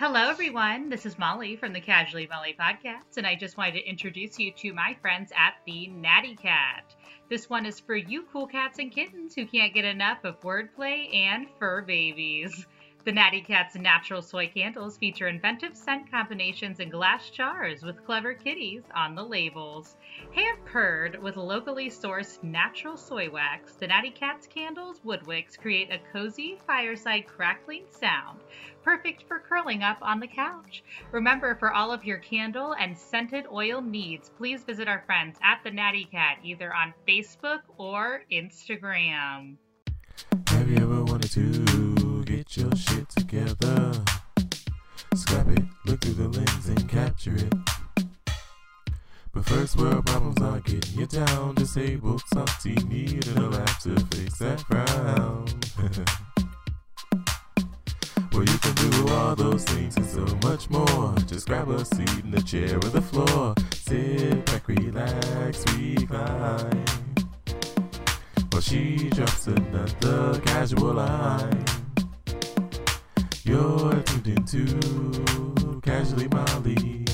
Hello, everyone. This is Molly from the Casually Molly podcast, and I just wanted to introduce you to my friends at the Natty Cat. This one is for you cool cats and kittens who can't get enough of wordplay and fur babies. The Natty Cat's natural soy candles feature inventive scent combinations in glass jars with clever kitties on the labels. Hand purred with locally sourced natural soy wax, the Natty Cat's candles wood wicks create a cozy fireside crackling sound, perfect for curling up on the couch. Remember, for all of your candle and scented oil needs, please visit our friends at the Natty Cat either on Facebook or Instagram. Have you ever wanted to get your shit together? Scrap it, look through the lens and capture it. But first world problems are getting you down. Disabled, salty, need a lap to fix that frown. well, you can do all those things and so much more. Just grab a seat in the chair or the floor. Sit back, relax, recline. While she drops another casual line. You're tuned into Casually Molly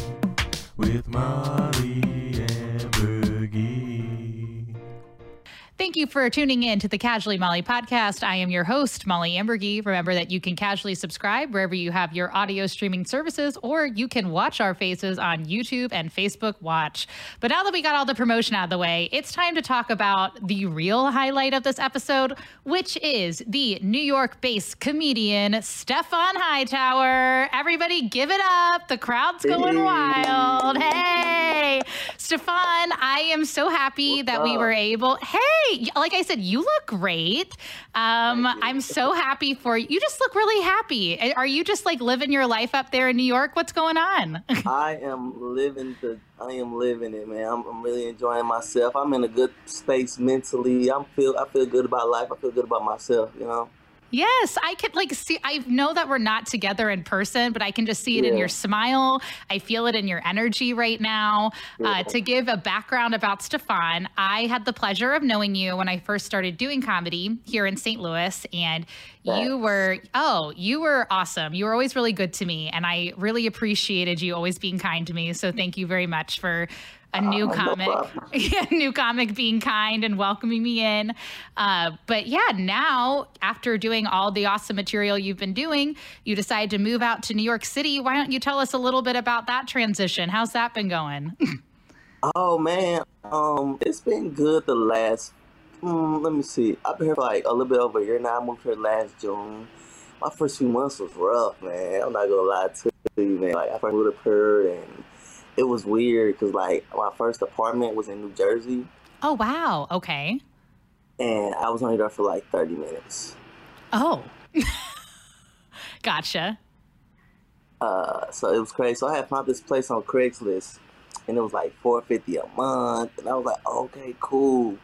with Molly Thank you for tuning in to the Casually Molly podcast. I am your host, Molly Ambergy. Remember that you can casually subscribe wherever you have your audio streaming services, or you can watch our faces on YouTube and Facebook Watch. But now that we got all the promotion out of the way, it's time to talk about the real highlight of this episode, which is the New York based comedian Stephon Hightower. Everybody give it up. The crowd's going wild. Hey, Stephon, I am so happy that we were able. Hey, like I said, you look great. Um. I'm so happy for you. You just look really happy. Are you just like living your life up there in New York? What's going on? I am living the. I am living it, man. I'm, I'm really enjoying myself. I'm in a good space mentally. I'm feel. I feel good about life. I feel good about myself. You know. Yes, I can like see. I know that we're not together in person, but I can just see it in your smile. I feel it in your energy right now. Uh, to give a background about Stephon, I had the pleasure of knowing you when I first started doing comedy here in St. Louis, and you were oh, you were awesome. You were always really good to me, and I really appreciated you always being kind to me. So thank you very much for. A new Oh, comic, yeah, new comic being kind and welcoming me in. Uh, but yeah, now after doing all the awesome material you've been doing, you decide to move out to New York City. Why don't you tell us a little bit about that transition? How's that been going? Oh man, um, it's been good the last. Mm, let me see. I've been here for like a little bit over a year now. I moved here last June. My first few months was rough, man. I'm not gonna lie to you, man. Like I first moved up here, and it was weird because like my first apartment was in New Jersey, oh wow. Okay. and I was only there for like 30 minutes. Oh. gotcha. Uh, so it was crazy. So I had found this place on Craigslist, and it was like four fifty a month, and I was like, okay, cool.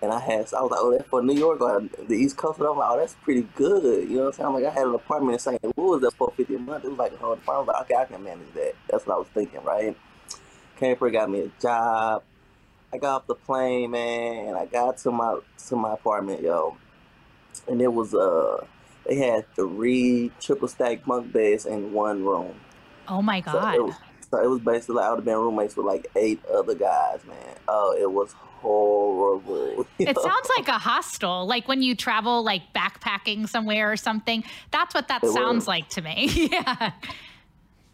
And I had, I was like, oh, that's for New York or the East Coast. And I'm like, oh, that's pretty good. You know what I'm saying? I'm like, I had an apartment in St. Louis that's four fifty a month. It was like a whole apartment. I was like, okay, I can manage that. That's what I was thinking, right? Came here, got me a job. I got off the plane, man, and I got to my to my apartment, yo. And it was uh, they had three triple stack bunk beds in one room. Oh my So god. it, was, so it was basically like I would have been roommates with like eight other guys, man. Oh, it was horrible. It sounds like a hostel, like when you travel like backpacking somewhere or something. That's what that It sounds was. like to me. yeah.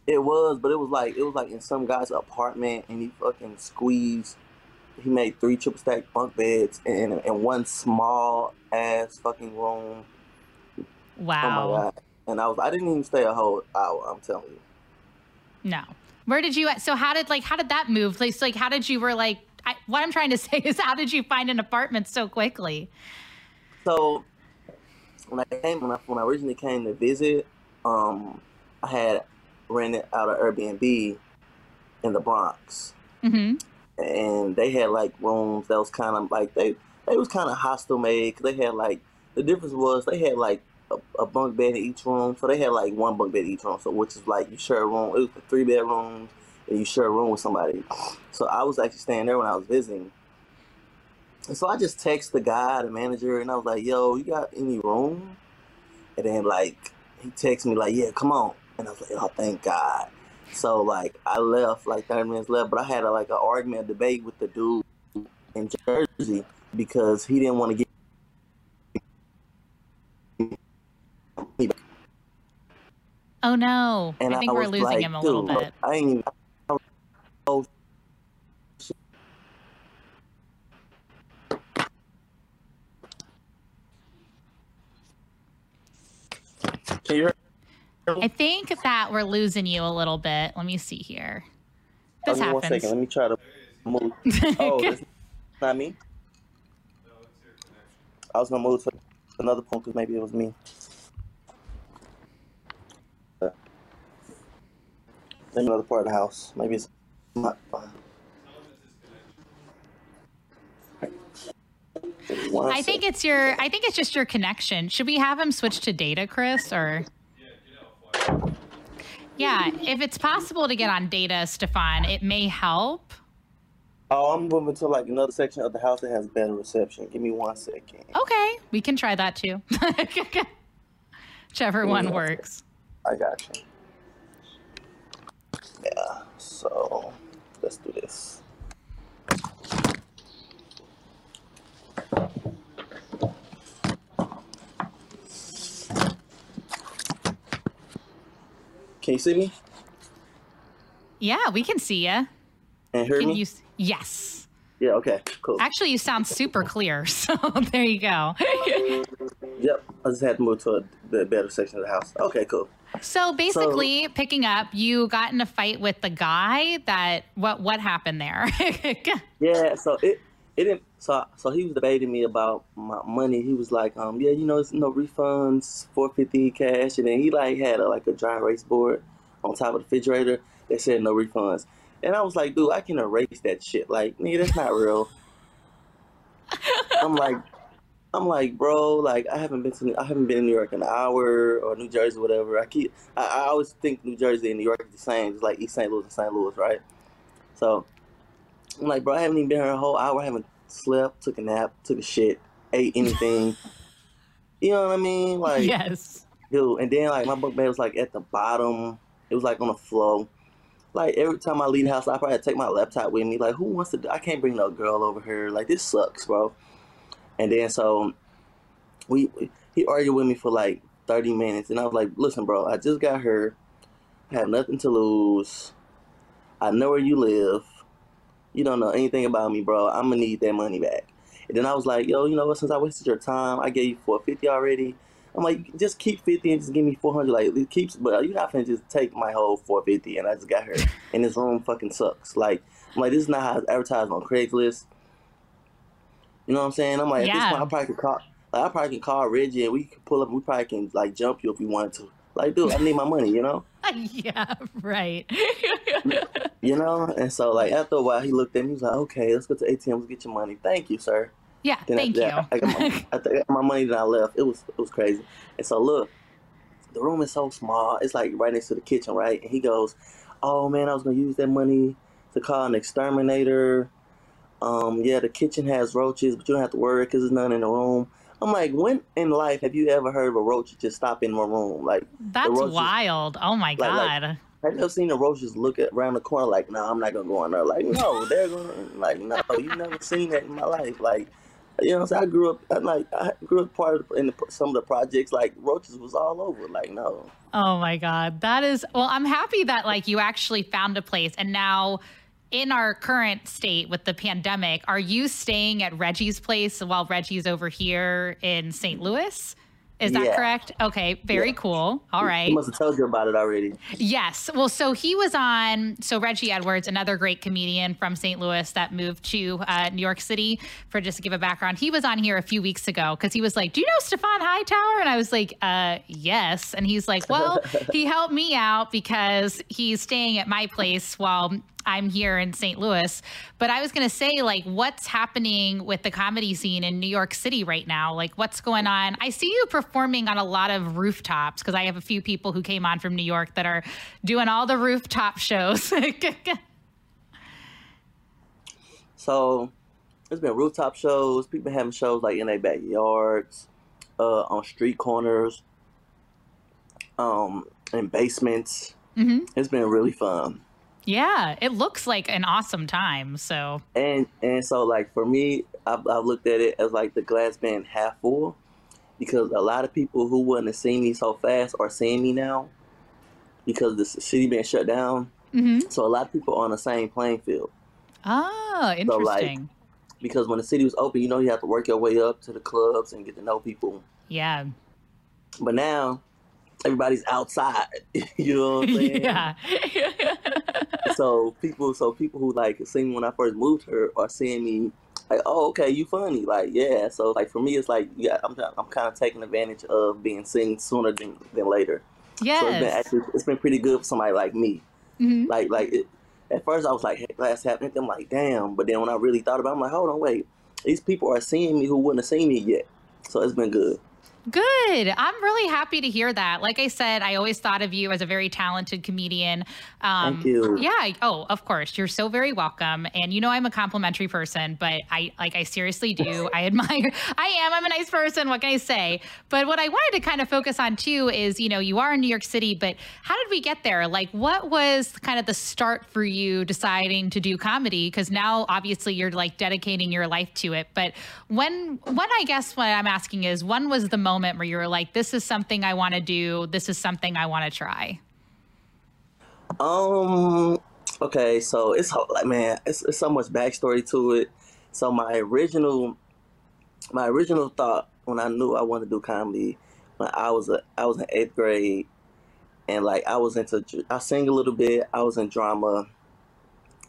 It was, but it was like it was like in some guy's apartment, and he fucking squeezed. He made three triple stack bunk beds in in one small ass fucking room. Wow. Oh my god! And I was I didn't even stay a whole hour. I'm telling you. No. Where did you? So how did like how did that move? Like, so, like how did you were like? I, what I'm trying to say is how did you find an apartment so quickly? So when I came when I when I originally came to visit, um, I had rented out an Airbnb in the Bronx. hmm and they had like rooms that was kind of like they they was kind of hostel made 'cause they had like the difference was they had like a, a bunk bed in each room so they had like one bunk bed in each room so which is like you share a room it was three bedrooms and you share a room with somebody. So I was actually staying there when I was visiting. And so I just text the guy the manager and I was like yo you got any room? And then like he texted me like yeah come on And I was like, oh, thank God. So like I left like 30 minutes left, but I had a, like an argument, a debate with the dude in Jersey because he didn't want to get. Oh no! And I think we're losing like, him a little bit. I ain't. even- I was Can you hear? I think that we're losing you a little bit. Let me see here. This on One happens. second. Let me try to move. Oh, it's not me. I was gonna move to another point because maybe it was me. Uh, another part of the house. Maybe it's not. I think it's your. I think it's just your connection. Should we have him switch to data, Chris? Or yeah, if it's possible to get on data, Stefan, it may help. Oh, I'm moving to like another section of the house that has better reception. Give me one second. Okay, we can try that too. Whichever one works. I got you. Yeah, so let's do this. Can you see me Yeah, we can see you. and hear Can me? you? Yes. Yeah, okay, cool. Actually, you sound super clear. So there you go. Yep, I just had to move to a the better section of the house. Okay, cool. So basically, picking up, you got in a fight with the guy. That what what happened there? Yeah, so it it didn't. So so he was debating me about my money. He was like, um, yeah, you know, it's no refunds, four fifty cash, and then he like had a, like a dry erase board on top of the refrigerator that said no refunds. And I was like, dude, I can erase that shit. Like, nigga, that's not real. I'm like, I'm like, bro, like I haven't been to I haven't been in New York in an hour or New Jersey, whatever. I keep I, I always think New Jersey and New York is the same, just like East St. Louis and St. Louis, right? So I'm like, bro, I haven't even been here a whole hour. I haven't slept, took a nap, took a shit, ate anything. you know what I mean? Like, yes. dude. And then like my book bag was like at the bottom. It was like on the floor. Like every time I leave the house, I probably take my laptop with me. Like, who wants to? Do? I can't bring no girl over here. Like, this sucks, bro. And then so we he argued with me for like thirty minutes, and I was like, listen, bro, I just got here. I have nothing to lose. I know where you live. You don't know anything about me, bro. I'm gonna need that money back. And then I was like, yo, you know what? Since I wasted your time, I gave you four fifty already. I'm like, just keep fifty and just give me four hundred. Like, it keeps, but you're not gonna just take my whole four fifty. And I just got here, and this room fucking sucks. Like, I'm like, this is not how it's advertised on Craigslist. You know what I'm saying? I'm like, at this point, I probably could call, like, I probably can call Reggie, and we can pull up. We probably can like jump you if we wanted to. Like, dude, I need my money, you know. yeah. Right. You know, and so like after a while, he looked at me. He was like, "Okay, let's go to ATM. Let's get your money. Thank you, sir." yeah. Then Thank you. that, I got my, I got my money that I left. It was it was crazy. And so look, the room is so small. It's like right next to the kitchen, right? And he goes, "Oh man, I was gonna use that money to call an exterminator. Um, yeah, the kitchen has roaches, but you don't have to worry because there's none in the room." I'm like, when in life have you ever heard of a roach just stop in my room? Like, That's roaches- wild. Oh my like- like- god. have you ever seen the roaches look at around the corner like, no, I'm not gonna go in there. Like, no, they're gonna like, no, you've never seen that in my life. Like, you know, saying? I grew up I, like I grew up part of in the, some of the projects. Like roaches was all over. Like, no, Oh my god. That is well, I'm happy that like you actually found a place and now in our current state with the pandemic, are you staying at Reggie's place while Reggie's over here in St. Louis? Is that Yeah. correct? Okay, very Yeah. cool. All right. he must have told you about it already. Yes. Well, so he was on, so Reggie Edwards, another great comedian from St. Louis that moved to uh, New York City, for just to give a background, he was on here a few weeks ago because he was like, Do you know Stephon Hightower? And I was like, uh, Yes. And he's like, Well, he helped me out because he's staying at my place while I'm here in St. Louis. But I was going to say, like, what's happening with the comedy scene in New York City right now? Like, what's going on? I see you performing on a lot of rooftops because I have a few people who came on from New York that are doing all the rooftop shows. So there's been rooftop shows. People having shows like in their backyards, uh, on street corners. Um, in basements. hmm It's been really fun. Yeah, it looks like an awesome time. So, And and so like for me, I, I looked at it as like the glass being half full because a lot of people who wouldn't have seen me so fast are seeing me now because the city being shut down. hmm So a lot of people are on the same playing field. oh, So, like, interesting. Because when the city was open, you know you have to work your way up to the clubs and get to know people. yeah. But now everybody's outside. you know what I'm saying? yeah. so people so people who like seen me when I first moved here are seeing me like, oh, okay, you funny, like, yeah. So like for me, it's like, yeah, I'm I'm kind of taking advantage of being seen sooner than, than later. Yeah. So it's been actually it's been pretty good for somebody like me. Mhm. Like like it, at first I was like, hey, glass happening. I'm like, damn. But then when I really thought about, it, I'm like, hold on, wait, these people are seeing me who wouldn't have seen me yet. So it's been good. Good. I'm really happy to hear that. Like I said, I always thought of you as a very talented comedian. Um, Thank you. Yeah. Oh, of course. You're so very welcome. And you know I'm a complimentary person, but I like I seriously do. I admire. I am. I'm a nice person. What can I say? But what I wanted to kind of focus on too is, you know, you are in New York City, but how did we get there? Like, what was kind of the start for you deciding to do comedy? Because now, obviously, you're like dedicating your life to it. But when, when I guess what I'm asking is, when was the moment where you were like, this is something I want to do. This is something I want to try. Um. Okay, so it's like man, it's, it's so much backstory to it. So my original, my original thought when I knew I wanted to do comedy, when I was a, I was in eighth grade, and like I was into I sing a little bit. I was in drama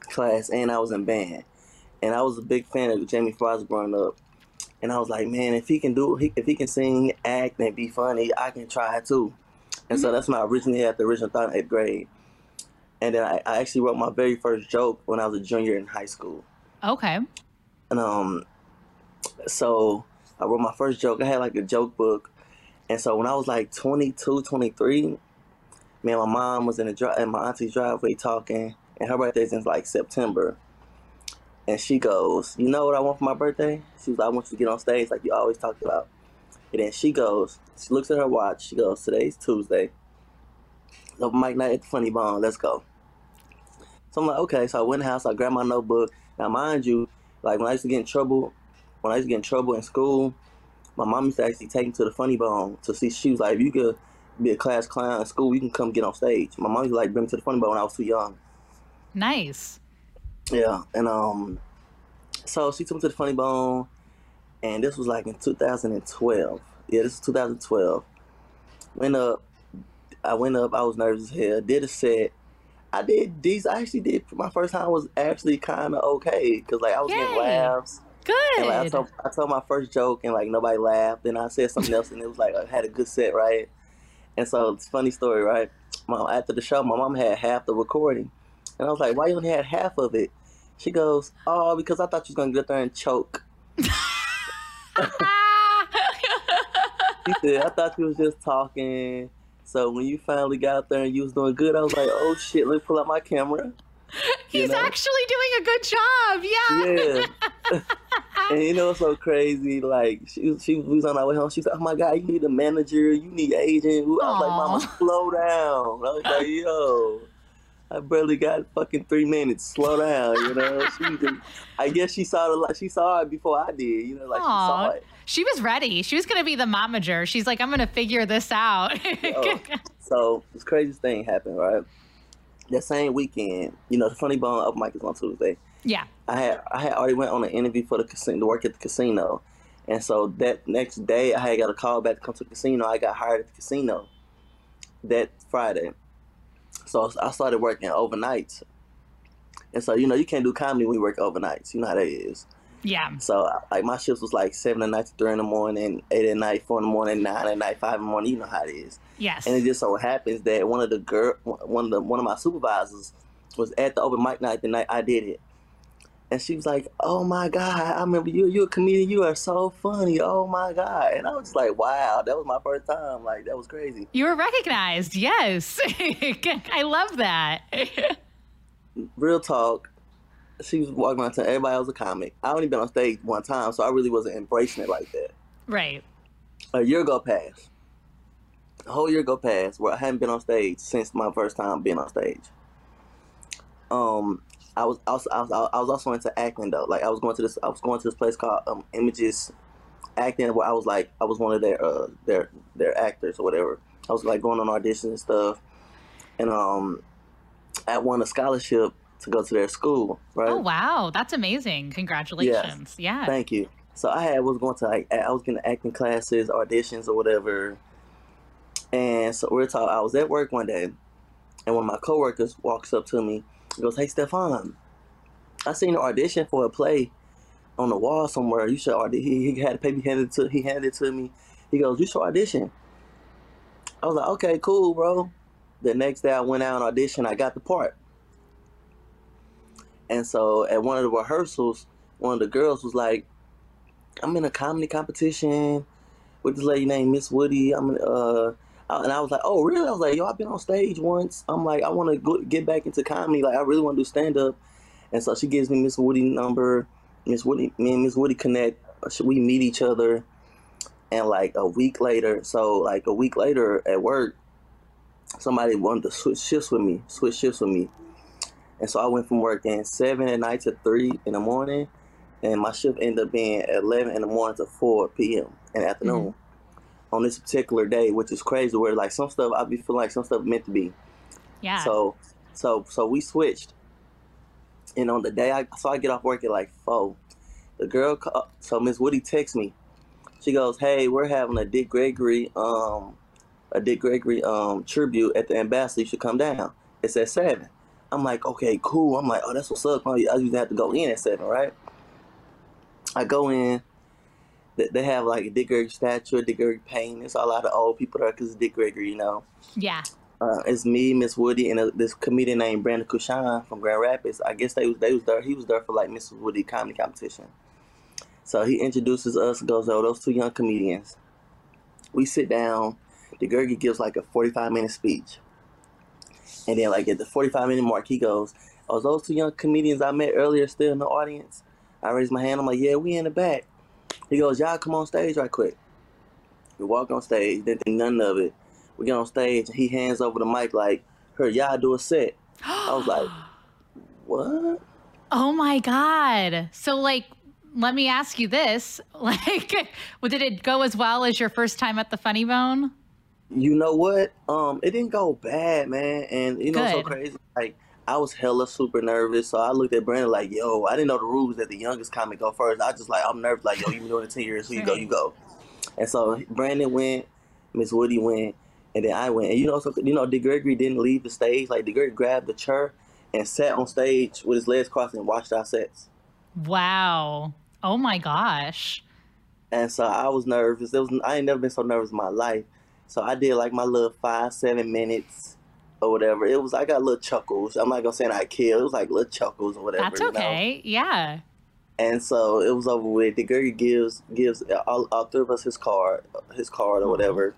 class and I was in band, and I was a big fan of Jamie Foxx growing up. And I was like, man, if he can do, he- if he can sing, act, and be funny, I can try too. And so that's my originally had the original thought in eighth grade. And then I, I actually wrote my very first joke when I was a junior in high school. Okay. And um, so I wrote my first joke. I had like a joke book. And so when I was like 22, 23, me and my mom was in the dri- in my auntie's driveway talking, and her birthday's in like September. And she goes, "You know what I want for my birthday?" She was like, "I want you to get on stage like you always talked about." And then she goes, she looks at her watch. She goes, "Today's Tuesday. Open mic night at the Funny Bone. Let's go." So I'm like, okay. So I went in the house. I grabbed my notebook. Now, mind you, like when I used to get in trouble, when I used to get in trouble in school, my mom used to actually take me to the Funny Bone to see. She was like, if you could be a class clown in school, you can come get on stage. My mom used to like bring me to the Funny Bone when I was too young. Nice. Yeah, and um, so she took me to the Funny Bone, and this was like in 2012. Yeah, this is 2012. Went up, I went up. I was nervous as hell. Did a set. I did these. I actually did. My first time was actually kind of okay because like I was getting laughs. Good. And like I told, I told my first joke and like nobody laughed. Then I said something else and it was like I had a good set, right? And so it's a funny story, right? My, after the show, my mom had half the recording, and I was like, "Why you only had half of it?" She goes, "Oh, because I thought you was gonna get there and choke." She said, "I thought you was just talking." So when you finally got there and you was doing good, I was like, "Oh shit, let me pull out my camera." He's know? actually doing a good job. Yeah. Yeah. and you know what's so crazy? Like she was, she was on our way home. She said, "Oh my god, you need a manager. You need agent." I was like, "Mama, slow down." I was like, "Yo." I barely got fucking three minutes. Slow down, you know. She, just- I guess she saw the she saw it before I did, you know, like she saw it. She was ready. She was going to be the momager. She's like, I'm going to figure this out. So this craziest thing happened, right? That same weekend, you know, the Funny Bone open mic is on Tuesday. yeah. I had I had already went on an interview for the casino to work at the casino, and so that next day I had got a call back to come to the casino. I got hired at the casino that Friday, so I started working overnights. And so you know you can't do comedy when you work overnights. You know how that is. Yeah. So like my shifts was like seven at night to three in the morning, eight at night, four in the morning, nine at night, five in the morning. You know how it is. Yes. And it just so happens that one of the girl, one of the one of my supervisors, was at the open mic night the night I did it, and she was like, "Oh my god, I remember you. You're a comedian. You are so funny. Oh my god!" And I was just like, "Wow, that was my first time. Like that was crazy." you were recognized. Yes. I love that. Real talk. She was walking around telling everybody I was a comic. I only been on stage one time, so I really wasn't embracing it like that. right. A year ago past. a whole year go past where I hadn't been on stage since my first time being on stage. Um, I was also I was, I was also into acting though. Like I was going to this I was going to this place called um, Images Acting where I was like I was one of their uh their their actors or whatever. I was like going on auditions and stuff, and um, I won a scholarship to go to their school. Right. Oh wow, that's amazing! Congratulations. Yeah. Thank you. So I had was going to like I was getting acting classes, auditions or whatever. And so we're talking. I was at work one day, and one of my coworkers walks up to me. He goes, "Hey, Stephon, I seen an audition for a play on the wall somewhere. You should audition." He, he had a paper. Handed to he handed to me. He goes, "You should audition." I was like, "Okay, cool, bro." The next day, I went out and auditioned. I got the part. And so at one of the rehearsals, one of the girls was like, I'm in a comedy competition with this lady named Miss Woody. I'm uh, and I was like, oh really? I was like, yo, I've been on stage once. I'm like, I want to get back into comedy. Like, I really want to do stand up. And so she gives me Miss Woody number. Miss Woody, me and Miss Woody connect. Should We meet each other. And like a week later, so like a week later at work, somebody wanted to switch shifts with me, switch shifts with me. And so I went from working seven at night to three in the morning and my shift ended up being 11 in the morning to 4 p.m. in the afternoon mm-hmm. On this particular day, which is crazy. Where like some stuff I be feeling like some stuff meant to be. Yeah. So, so, so we switched, and on the day I so I get off work at like four. The girl, so Miss Woody texts me. She goes, "Hey, we're having a Dick Gregory, um, a Dick Gregory um tribute at the Ambassador. You should come down. It's at seven. I'm like, okay, cool. I'm like, oh, that's what's up. I used to have to go in at seven, right? I go in. They have like a Dick Gregory statue, Dick Gregory painting. It's a lot of old people there because Dick Gregory, you know. Yeah. Uh, it's me, Miss Woody, and a, this comedian named Brandon Kushan from Grand Rapids. I guess they was they was there. He was there for like Miss Woody comedy competition. So he introduces us, goes, "Oh, those two young comedians." We sit down. Dick Gregory gives like a forty-five minute speech, and then like at the forty-five minute mark, he goes, "Oh, those two young comedians I met earlier still in the audience?" I raise my hand. I'm like, yeah, we in the back. He goes, y'all come on stage right quick. We walk on stage, didn't think none of it. We get on stage, he hands over the mic like, her, y'all do a set. I was like, what? Oh my God. So, like, let me ask you this. Like, did it go as well as your first time at the Funny Bone? You know what? Um, it didn't go bad, man. And you know, Good. so crazy. Like, I was hella super nervous. So I looked at Brandon like, yo, I didn't know the rules that the youngest comic go first. I just like, I'm nervous. Like, yo, you been doing it 10 years. So you go, you go. And so Brandon went, Miss Woody went, and then I went. And you know, so, you know, Dick Gregory didn't leave the stage. Like, Dick Gregory grabbed the chair and sat on stage with his legs crossed and watched our sets. Wow. Oh my gosh. And so I was nervous. It was I ain't never been so nervous in my life. So I did like my little five, seven minutes or whatever. It was I got little chuckles. I'm not gonna say I killed. It was like little chuckles or whatever. That's okay. You know? Yeah. And so it was over with. The girl gives gives all, all three of us his card, his card or mm-hmm. whatever.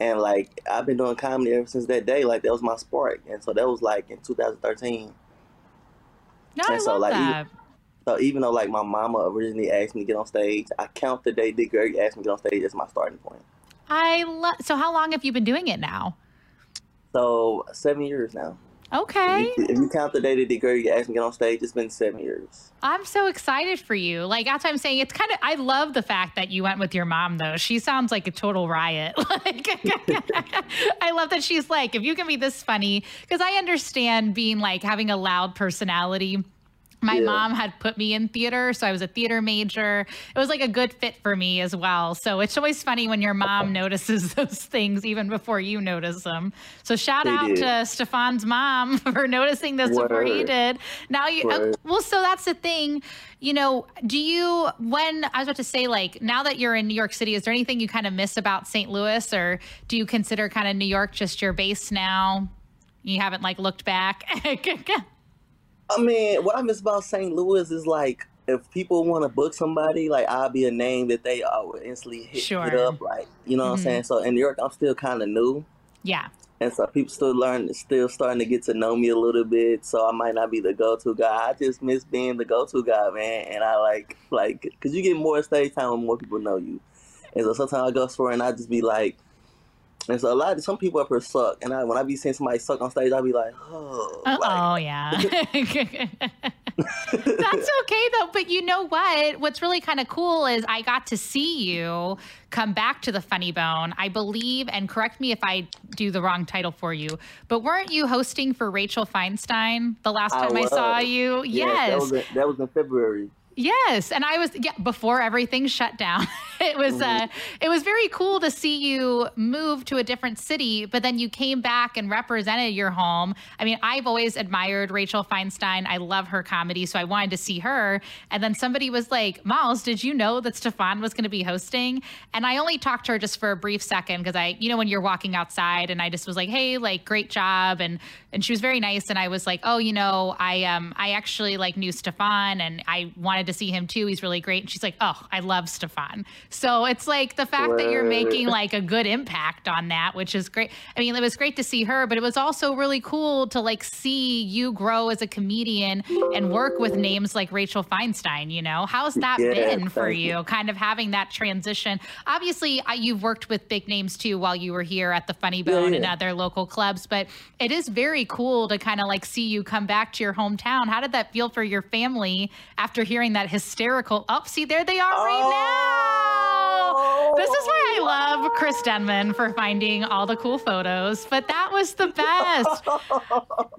And like I've been doing comedy ever since that day. Like that was my spark. And so that was like in 2013. No, and I so love like that. Even, so even though like my mama originally asked me to get on stage, I count the day Dick Gregory asked me to get on stage as my starting point. I love. So how long have you been doing it now? So seven years now. Okay. If you, if you count the day that the girl you asked me to get on stage, it's been seven years. I'm so excited for you. Like that's what I'm saying. It's kind of I love the fact that you went with your mom though. She sounds like a total riot. Like I love that she's like, if you can be this funny, because I understand being like having a loud personality my yeah. mom had put me in theater, so I was a theater major. It was like a good fit for me as well. So it's always funny when your mom notices those things even before you notice them. So shout they out did. to Stephon's mom for noticing this Word. before he did. Now you uh, well, so that's the thing. You know, do you when I was about to say like now that you're in New York City, is there anything you kind of miss about St. Louis, or do you consider kind of New York just your base now? You haven't like looked back. I mean, what I miss about St. Louis is like if people want to book somebody, like I'll be a name that they uh, will instantly hit, sure. hit up. Like you know mm-hmm. what I'm mm-hmm. saying. So in New York, I'm still kind of new. Yeah. And so people still learn, still starting to get to know me a little bit. So I might not be the go-to guy. I just miss being the go-to guy, man. And I like, like, cause you get more stage time when more people know you. And so sometimes I go for and I just be like, And so a lot of some people up here suck, and I when I be seeing somebody suck on stage, I be like, oh, Uh, like, oh yeah. That's okay though. But you know what? What's really kind of cool is I got to see you come back to the Funny Bone. I believe, and correct me if I do the wrong title for you, but weren't you hosting for Rachel Feinstein the last time I, saw you? yeah, yes. that was in, that was in February. Yes, and I was yeah, before everything shut down. it was uh it was very cool to see you move to a different city, but then you came back and represented your home. I mean, I've always admired Rachel Feinstein. I love her comedy, so I wanted to see her. And then somebody was like, "Miles, did you know that Stephon was going to be hosting?" And I only talked to her just for a brief second because I, you know, when you're walking outside, and I just was like, "Hey, like, great job," and and she was very nice. And I was like, "Oh, you know, I um I actually like knew Stephon, and I wanted to see him too. He's really great." And she's like, "Oh, I love Stephon." So it's like the fact that you're making like a good impact on that, which is great. I mean, it was great to see her, but it was also really cool to like see you grow as a comedian and work with names like Rachel Feinstein. You know, how's that Yeah, been for you? you. Kind of having that transition. Obviously, you've worked with big names too while you were here at the Funny Bone and yeah. other local clubs, but it is very cool to kind of like see you come back to your hometown. How did that feel for your family after hearing that hysterical? Oh, see, there they are right now. This is why I love Chris Denman for finding all the cool photos. But that was the best.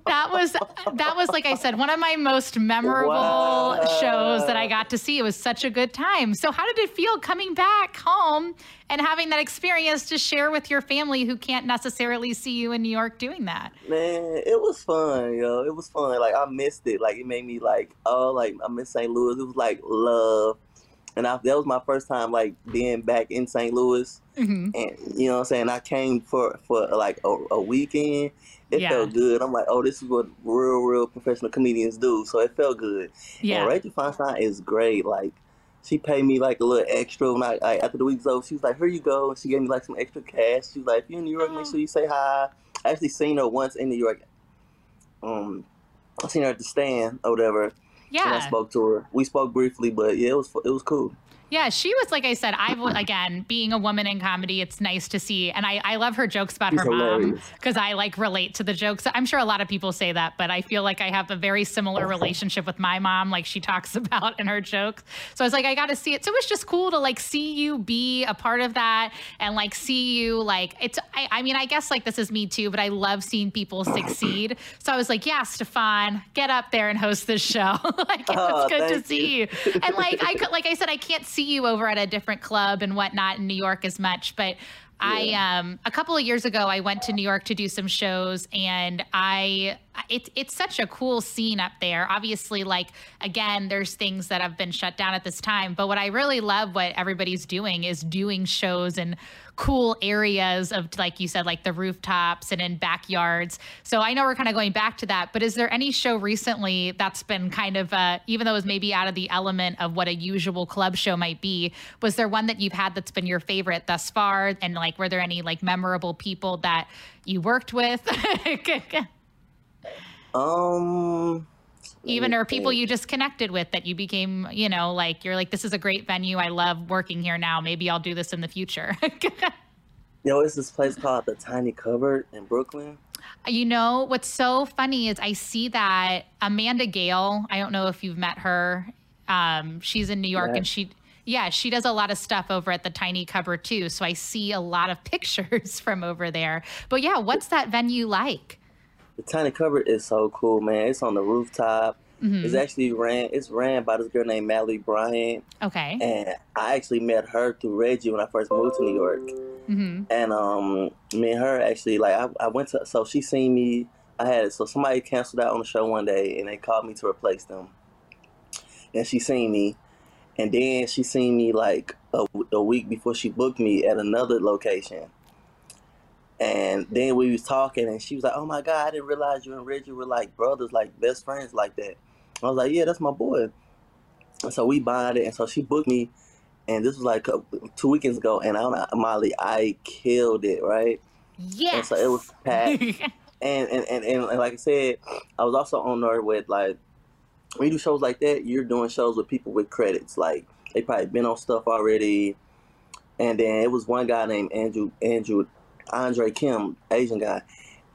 That was that was like I said, one of my most memorable Wow. shows that I got to see. It was such a good time. So how did it feel coming back home and having that experience to share with your family who can't necessarily see you in New York doing that? Man, it was fun, yo. It was fun. Like I missed it. Like it made me like, oh, like I miss St. Louis. It was like love, and I, that was my first time like being back in St. Louis. Mhm. And you know what I'm saying? I came for for like a, a weekend. It Yeah. felt good. I'm like, oh, this is what real, real professional comedians do. So it felt good. Yeah. And Rachel Feinstein is great. Like, she paid me like a little extra when I, I after the week over. She was like, "Here you go," and she gave me like some extra cash. She was like, "If you're in New York, make sure you say hi." I actually seen her once in New York. Um, I seen her at the stand or whatever, and I spoke to her. We spoke briefly, but yeah, it was it was cool. Yeah, she was like I said. I've again being a woman in comedy, it's nice to see, and I, I love her jokes about She's her mom because I like relate to the jokes. I'm sure a lot of people say that, but I feel like I have a very similar relationship with my mom, like she talks about in her jokes. So I was like, I got to see it. So it was just cool to like see you be a part of that and like see you like it's. I, I mean, I guess like this is me too, but I love seeing people succeed. So I was like, yeah, Stephon, get up there and host this show. like Oh, it's good to see you. And like I could, like I said, I can't see you over at a different club and whatnot in New York as much, but I um a couple of years ago I went to New York to do some shows and I it's it's such a cool scene up there. Obviously like again there's things that have been shut down at this time, but what I really love what everybody's doing is doing shows in cool areas of like you said like the rooftops and in backyards. So I know we're kind of going back to that, but is there any show recently that's been kind of uh even though it was maybe out of the element of what a usual club show might be, was there one that you've had that's been your favorite thus far and like were there any like memorable people that you worked with? Um, even or people you just connected with that you became, you know, like you're like this is a great venue. I love working here now. Maybe I'll do this in the future. you know, it's this place called the Tiny Cupboard in Brooklyn. You know, what's so funny is I see that Amanda Gale, I don't know if you've met her. Um, she's in New York Yeah. and she yeah, she does a lot of stuff over at the Tiny Cupboard too. So I see a lot of pictures from over there. But yeah, what's that venue like? The Tiny Cupboard is so cool, man. It's on the rooftop. Mhm. It's actually ran. It's ran by this girl named Mallory Bryant, Okay. and I actually met her through Reggie when I first moved to New York. hmm And um, me and her actually like I, I went to so she seen me. I had so somebody canceled out on the show one day, and they called me to replace them. And she seen me, and then she seen me like a, a week before she booked me at another location. And then we was talking, and she was like, "Oh my God, I didn't realize you and Reggie were like brothers, like best friends, like that." I was like, "Yeah, that's my boy." And so we bonded, and so she booked me, and this was like a, two weekends ago, and I don't know, Molly, I killed it, right? Yeah. So it was packed. and, and, and, and like I said, I was also on there with like when you do shows like that, you're doing shows with people with credits. Like they probably been on stuff already. And then it was one guy named Andrew Andrew Andre Kim, Asian guy,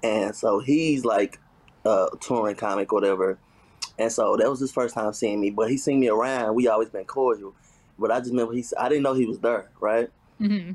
and so he's like a touring comic, or whatever. And so that was his first time seeing me, but he seen me around. We always been cordial, but I just remember he. I didn't know he was there, right? hmm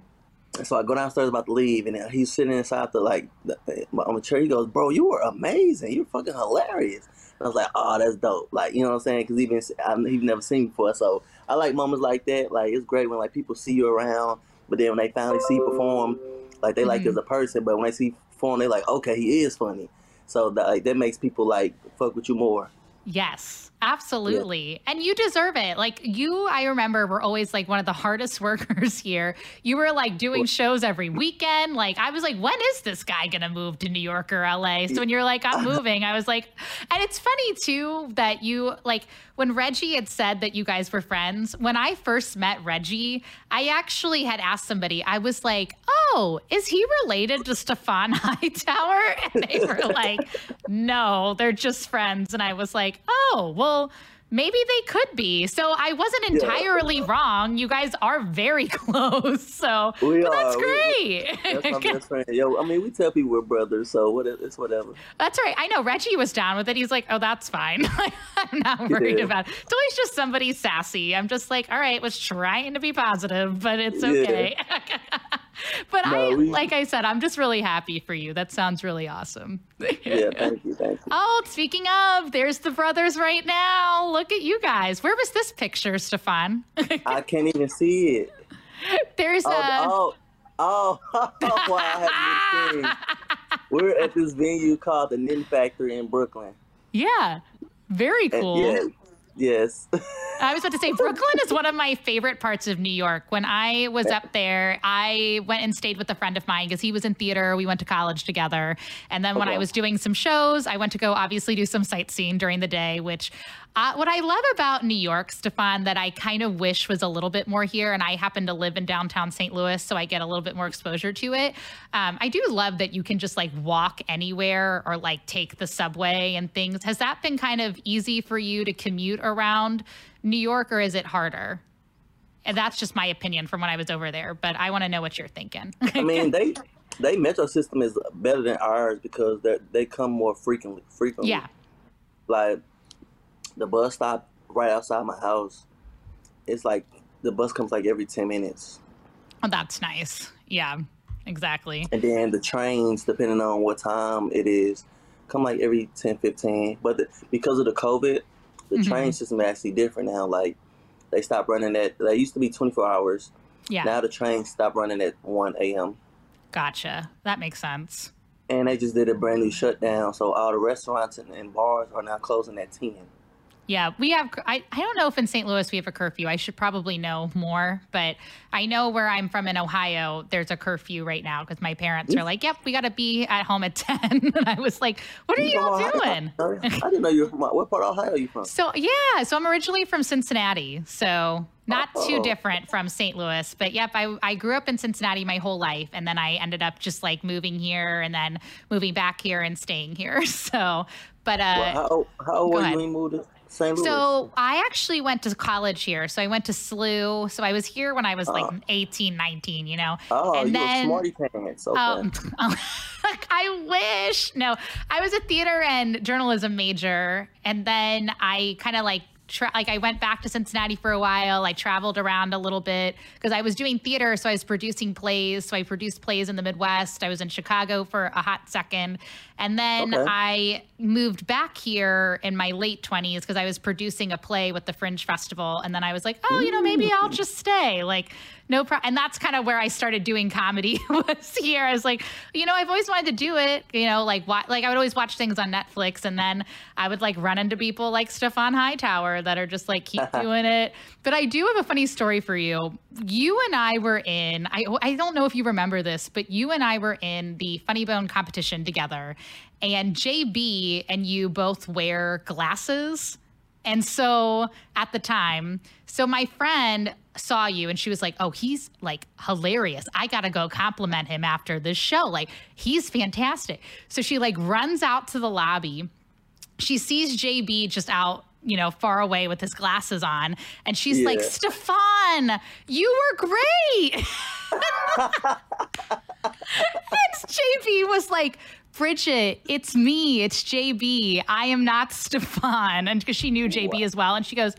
And so I go downstairs about to leave, and he's sitting inside the like the, on the chair. He goes, "Bro, you were amazing. You're fucking hilarious." And I was like, "Oh, that's dope." Like you know what I'm saying? Because even he's never seen me before, so I like moments like that. Like it's great when like people see you around, but then when they finally see you perform, like they like mm-hmm. as a person. But when they see perform, they like, "Okay, he is funny." So that like that makes people like fuck with you more. Yes, absolutely. And you deserve it. Like you, I remember were always like one of the hardest workers here. You were like doing shows every weekend. Like I was like, when is this guy gonna move to New York or LA? So when you're like, I'm moving, I was like, and it's funny too that you like when Reggie had said that you guys were friends, when I first met Reggie, I actually had asked somebody, I was like, oh, is he related to Stephon Hightower? And they were like, no, they're just friends. And I was like, oh, well, maybe they could be. So I wasn't Yeah. entirely wrong. You guys are very close. So We but that's are. We- great. That's my best friend. Yo, I mean, we tell people we're brothers, so what? It's whatever. That's right. I know Reggie was down with it. He's like, "Oh, that's fine. I'm not worried Yeah. about it." It's always just somebody sassy. I'm just like, "All right, was trying to be positive, but it's Yeah. Okay." but No, I, we- like I said, I'm just really happy for you. That sounds really awesome. Yeah, thank you, thank you. Oh, speaking of, there's the brothers right now. Look at you guys. Where was this picture, Stephon? I can't even see it. there's oh, a. Oh, oh, oh, wow, I haven't seen. We're at this venue called the Nin Factory in Brooklyn. yeah, very And cool. yeah, yes. I was about to say Brooklyn is one of my favorite parts of New York. When I was up there, I went and stayed with a friend of mine because he was in theater. We went to college together. And then oh, when I was doing some shows, I went to go obviously do some sightseeing during the day, which uh, what I love about New York, Stephon, that I kind of wish was a little bit more here. And I happen to live in downtown St. Louis, so I get a little bit more exposure to it. Um, I do love that you can just like walk anywhere or like take the subway and things. Has that been kind of easy for you to commute around New York or is it harder? And that's just my opinion from when I was over there, but I want to know what you're thinking. I mean, they they metro system is better than ours because they they come more frequently. Frequently, yeah. Like the bus stop right outside my house. It's like the bus comes like every ten minutes, Oh, that's nice. Yeah, exactly. and then the trains, depending on what time it is, come like every 10, 15. But the, because of the COVID, the Mhm. train system is actually different now. Like they stopped running at. They used to be twenty four hours. Yeah. Now the trains stop running at one a.m. Gotcha. That makes sense. and they just did a brand new shutdown. So all the restaurants and, and bars are now closing at ten. Yeah, we have. I, I don't know if in St. Louis we have a curfew. I should probably know more, but I know where I'm from in Ohio, there's a curfew right now because my parents are like, "Yep, we got to be at home at 10. And I was like, "What are You Ohio? doing?" I didn't know you were from. What part of Ohio are you from? So yeah, so I'm originally from Cincinnati, so not too Oh. different from St. Louis. But yep, I I grew up in Cincinnati my whole life, and then I ended up just like moving here, and then moving back here and staying here. So, but uh, Well, how, old- how old were you when you moved to St. Louis? So I actually went to college here. So I went to SLU. So I was here when I was like Oh. 18, 19, you know. oh, and you then- were smarty pants. Okay. Um, I wish. No, I was a theater and journalism major, and then I kind of like. Tra- like I went back to Cincinnati for a while. I traveled around a little bit because I was doing theater, so I was producing plays. So I produced plays in the Midwest. I was in Chicago for a hot second, and then Okay. I moved back here in my late twenties because I was producing a play with the Fringe Festival, and then I was like, oh, you know, maybe I'll just stay. Like, no problem. And that's kind of where I started doing comedy was here. I was like, you know, I've always wanted to do it. You know, like wa- like I would always watch things on Netflix, and then I would like run into people like Stephon Hightower that are just like keep doing it. But I do have a funny story for you. You and I were in. I I don't know if you remember this, but you and I were in the Funny Bone competition together, and JB and you both wear glasses. And so at the time, so my friend saw you and she was like, Oh, he's like hilarious. I got to go compliment him after this show. Like, he's fantastic. So she like runs out to the lobby. She sees JB just out, you know, far away with his glasses on. And she's like, Stephon, you were great. and JB was like, Bridget, it's me. It's JB. I am not Stephon. And because she knew JB as well. And she goes,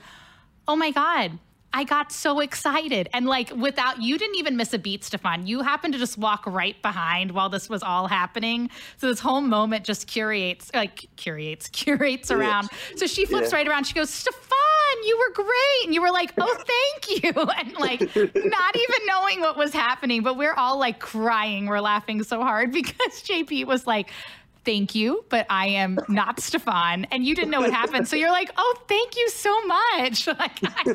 Oh my God. I got so excited. And like without you didn't even miss a beat, Stephon. You happened to just walk right behind while this was all happening. So this whole moment just curates, like curates, curates around. So she flips Yeah. right around. She goes, Stephon, you were great. And you were like, oh, thank you. And like not even knowing what was happening, but we're all like crying. We're laughing so hard because JP was like, thank you, but I am not Stephon. And you didn't know what happened. So you're like, oh, thank you so much. Like,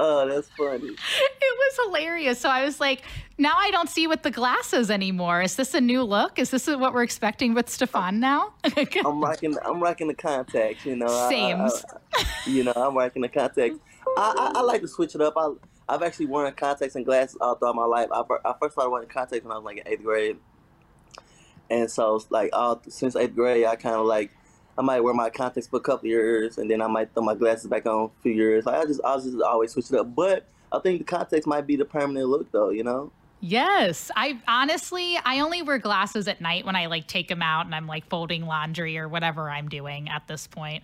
oh, that's funny. it was hilarious. So I was like, now I don't see with the glasses anymore. Is this a new look? Is this what we're expecting with Stephon now? I'm rocking. I'm rocking the contacts. You know. I- I- Sames. I- you know, I'm rocking the contacts. I, I, I like to switch it up. I, I've actually worn contacts and glasses all throughout my life. I, I first started wearing contacts when I was like in eighth grade, and so like all since eighth grade, I kind of like I might wear my contacts for a couple years, and then I might throw my glasses back on a few years. Like I just, I just always switch it up. But I think the contacts might be the permanent look, though. You know. Yes, I honestly I only wear glasses at night when I like take them out and I'm like folding laundry or whatever I'm doing at this point.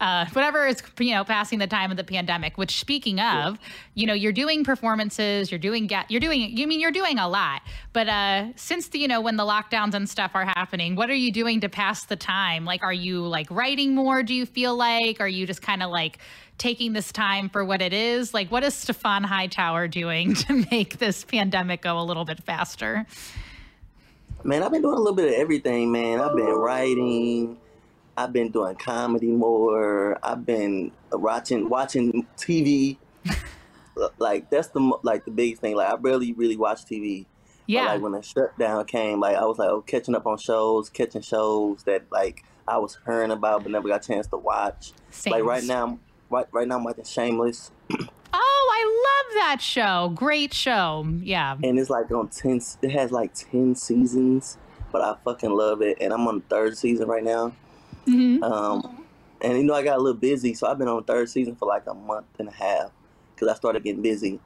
Uh, whatever is you know passing the time of the pandemic. Which speaking of, you know, you're doing performances, you're doing ga- you're doing you mean you're doing a lot. But uh, since the you know when the lockdowns and stuff are happening, what are you doing to pass the time? Like, are you like writing more? Do you feel like? Are you just kind of like taking this time for what it is? Like, what is Stephon Hightower doing to make this pandemic go a little bit faster? Man, I've been doing a little bit of everything, man. I've been writing. I've been doing comedy more. I've been watching watching TV. like that's the like the biggest thing. Like I barely really watch TV. But, Yeah. like when the shutdown came, like I was like oh, catching up on shows, catching shows that like I was hearing about but never got a chance to watch. Same. Like right now, right right now I'm watching Shameless, Oh, I love that show. Great show. Yeah. and it's like on ten. It has like ten seasons, but I fucking love it. And I'm on the third season right now. Mhm. Um, and you know, I got a little busy, so I've been on the third season for like a month and a half because I started getting busy.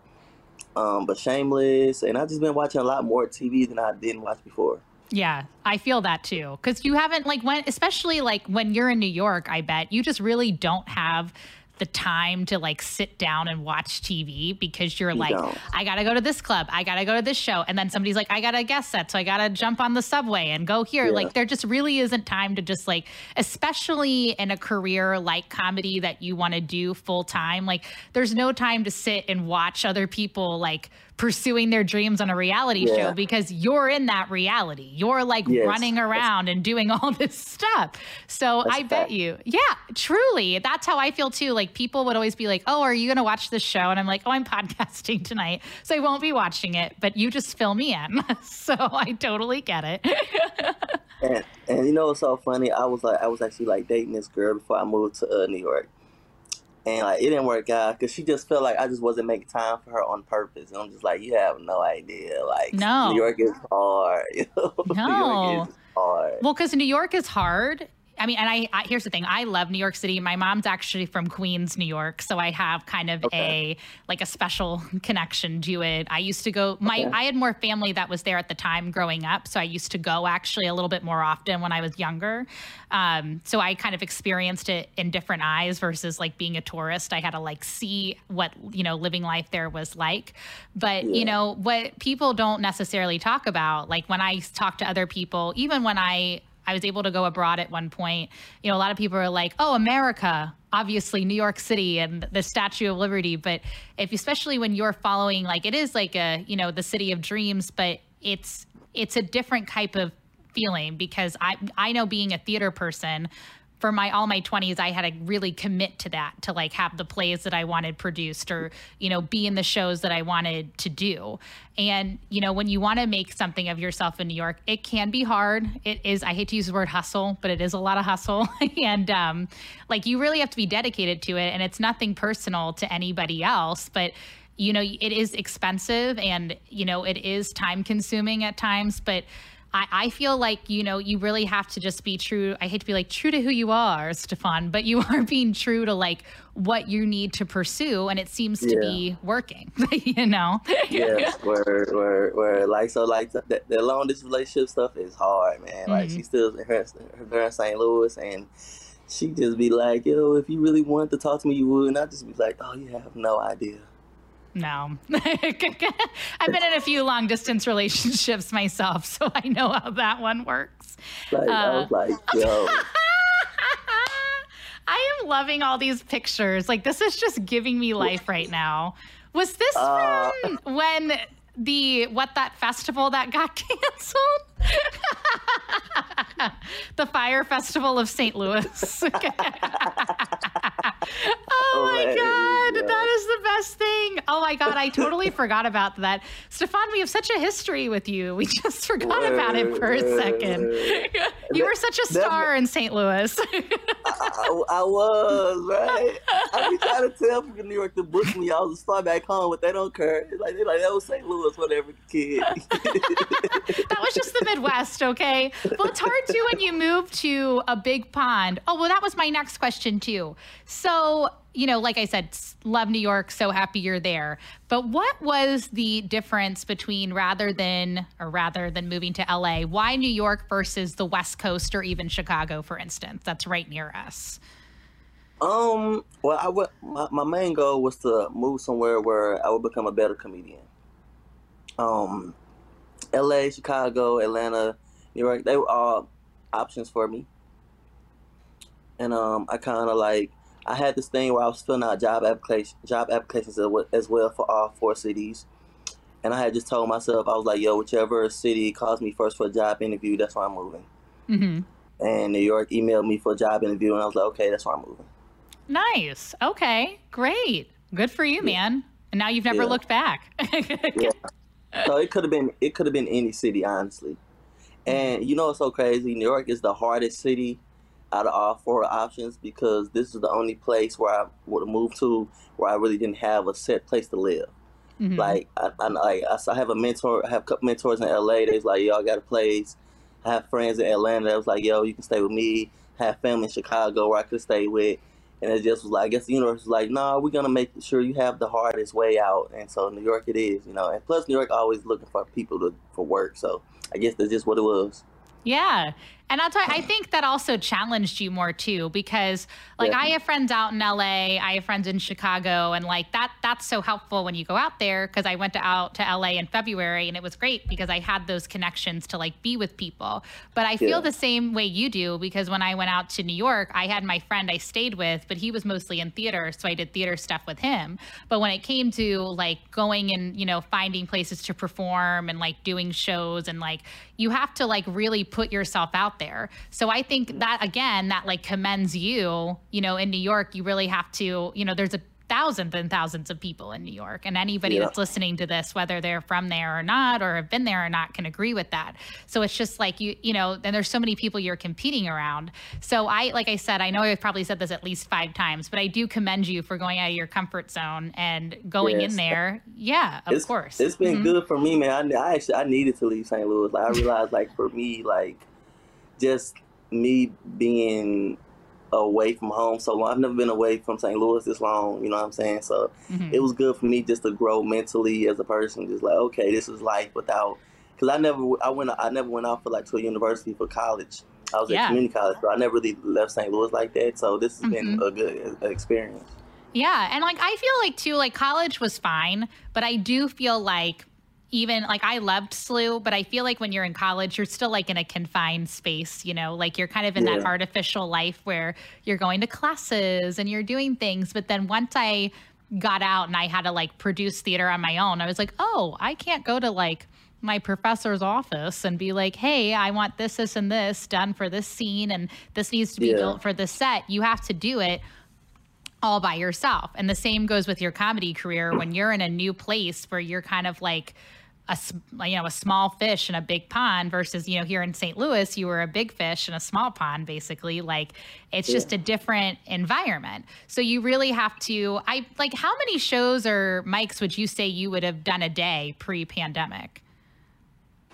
Um, but Shameless, and I've just been watching a lot more TV than I didn't watch before. Yeah, I feel that too. Because you haven't, like, when, especially like when you're in New York, I bet you just really don't have the time to like sit down and watch TV because you're like, don't. I gotta go to this club, I gotta go to this show, and then somebody's like, I got a guest set, so I gotta jump on the subway and go here. Yeah. Like, there just really isn't time to just like, especially in a career like comedy that you want to do full time. Like, there's no time to sit and watch other people like pursuing their dreams on a reality Yeah. show because you're in that reality. You're like Yes. running around and doing all this stuff. So I bet fact. you, yeah, truly, that's how I feel too. Like people would always be like, "Oh, are you going to watch this show?" And I'm like, "Oh, I'm podcasting tonight, so I won't be watching it." But you just fill me in, so I totally get it. And and you know what's so funny? I was like, I was actually like dating this girl before I moved to uh, New York, and like it didn't work out because she just felt like I just wasn't making time for her on purpose. And I'm just like, you have no idea. Like, No. New York is hard. You know? New No. York is hard. Well, because New York is hard. I mean, and I, I here's the thing. I love New York City. My mom's actually from Queens, New York, so I have kind of Okay. a like a special connection to it. I used to go. My Okay. I had more family that was there at the time growing up, so I used to go actually a little bit more often when I was younger. Um, so I kind of experienced it in different eyes versus like being a tourist. I had to like see what you know living life there was like. But you know what people don't necessarily talk about, like when I talk to other people, even when I I was able to go abroad at one point. You know, a lot of people are like, "Oh, America, obviously New York City and the Statue of Liberty." But if, especially when you're following, like, it is like a, you know, the city of dreams, but it's it's a different type of feeling because I I know being a theater person. For my all my 20s, I had to really commit to that to like have the plays that I wanted produced or, you know, be in the shows that I wanted to do. And, you know, when you want to make something of yourself in New York, it can be hard. It is, I hate to use the word hustle, but it is a lot of hustle. and um, like you really have to be dedicated to it. And it's nothing personal to anybody else, but you know, it is expensive and, you know, it is time consuming at times, but I, I feel like, you know, you really have to just be true. I hate to be like true to who you are, Stephon, but you are being true to like what you need to pursue. And it seems to Yeah. be working, you know? yeah, where, where, where, like, so, like, the, the long distance relationship stuff is hard, man. Like, Mhm. she still in her, her in St. Louis, and she just be like, yo, if you really wanted to talk to me, you would. And I just be like, oh, you have no idea. No. I've been in a few long distance relationships myself, so I know how that one works. Like, I Uh. was like, yo, I am loving all these pictures. Like this is just giving me life right now. Was this Uh. from when the what that festival that got canceled? the Fire Festival of St. Louis. oh my god, that is the best thing. Oh my god, I totally forgot about that. Stephon, we have such a history with you. We just forgot about it for a second. Uh, you were such a star in St. Louis. I, I was, right? I be trying to tell people in New York to book me. I was a star back home, but they don't care. It's like, they're like, that was St. Louis, whatever, kid. that was just the Midwest, okay? Well, it's hard too when you move to a big pond. Oh, well, that was my next question too. So, you know, like I said, love New York, so happy you're there. But what was the difference between rather than or rather than moving to LA? Why New York versus the West Coast or even Chicago, for instance? That's right near us. Um, well, I would, my, my main goal was to move somewhere where I would become a better comedian. Um, L.A., Chicago, Atlanta, New York, they were all options for me. And um, I kind of like I had this thing where I was filling out job application job applications as well- for all four cities. And I had just told myself I was like, yo, whichever city calls me first for a job interview, that's where I'm moving. Mm-hmm. And New York emailed me for a job interview, and I was like, okay, that's where I'm moving. Nice. Okay. Great. Good for you, man. And now you've never Yeah. looked back. Yeah. So it could have been it could have been any city honestly. And you know what's so crazy? New york is the hardest city out of all four options because this is the only place where i would move to where i really didn't have a set place to live. Mhm. like I, I like I, have a mentor i have a couple mentors in la that's like yo i got a place. I have friends in atlanta that was like yo you can stay with me. I have family in chicago where i could stay with and it just was like, I guess the universe was like, no, we're gonna make sure you have the hardest way out, and so New York it is, you know. And plus, New York always looking for people to for work, so I guess that's just what it was. Yeah. And I'll tell you, I think that also challenged you more too, because like I have friends out in LA, I have friends in Chicago, and like that that's so helpful when you go out there because I went to out to LA in February and it was great because I had those connections to like be with people. But I feel Yeah. the same way you do because when I went out to New York, I had my friend I stayed with, but he was mostly in theater, so I did theater stuff with him. But when it came to like going and, you know, finding places to perform and like doing shows and like you have to like really put yourself out there. So I think that again, that like commends you, you know, in New York, you really have to, you know, there's a thousands and thousands of people in New York. And anybody Yeah. that's listening to this, whether they're from there or not, or have been there or not, can agree with that. So it's just like you, you know, then there's so many people you're competing around. So I, like I said, I know I've probably said this at least five times, but I do commend you for going out of your comfort zone and going in there. Yeah, of it's, course. it's been Mhm. good for me, man. I, I actually I needed to leave St. Louis. Like I realized, like for me, like just me being away from home so long. I've never been away from St. Louis this long. You know what I'm saying? So Mhm. it was good for me just to grow mentally as a person. Just like, okay, this is life without. Because I never, I went, I never went out for like to a university for college. I was Yeah. at community college, so I never really left St. Louis like that. So this has been Mhm. a good experience. Yeah, and like I feel like too, like college was fine, but I do feel like even like I loved SLU, but I feel like when you're in college, you're still like in a confined space, you know, like you're kind of in that artificial life where you're going to classes and you're doing things. But then once I got out and I had to like produce theater on my own, I was like, oh, I can't go to like my professor's office and be like, hey, I want this, this, and this done for this scene, and this needs to be Yeah. built for this set. You have to do it all by yourself. And the same goes with your comedy career when you're in a new place where you're kind of like a you know a small fish in a big pond versus you know here in St. Louis you were a big fish in a small pond basically like it's just a different environment. So you really have to I like how many shows or mics would you say you would have done a day pre-pandemic?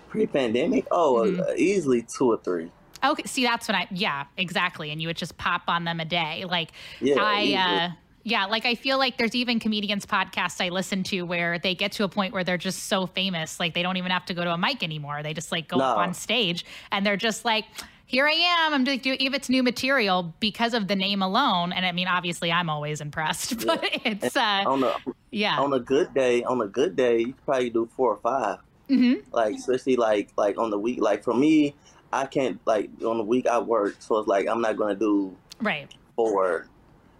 Pre-pandemic, oh, Mhm. uh, easily two or three. Okay, see, that's what I, yeah, exactly. And you would just pop on them a day. Like, Yeah, I, uh, yeah, like I feel like there's even comedians podcasts I listen to where they get to a point where they're just so famous, like they don't even have to go to a mic anymore. They just like go up on stage and they're just like, here I am. I'm just doing, if it's new material because of the name alone. And I mean, obviously I'm always impressed, but it's, uh, on a yeah. on a good day, on a good day, you could probably do four or five. hmm Like especially like like on the week. Like for me, I can't like on the week I work, so it's like I'm not gonna do Right. four.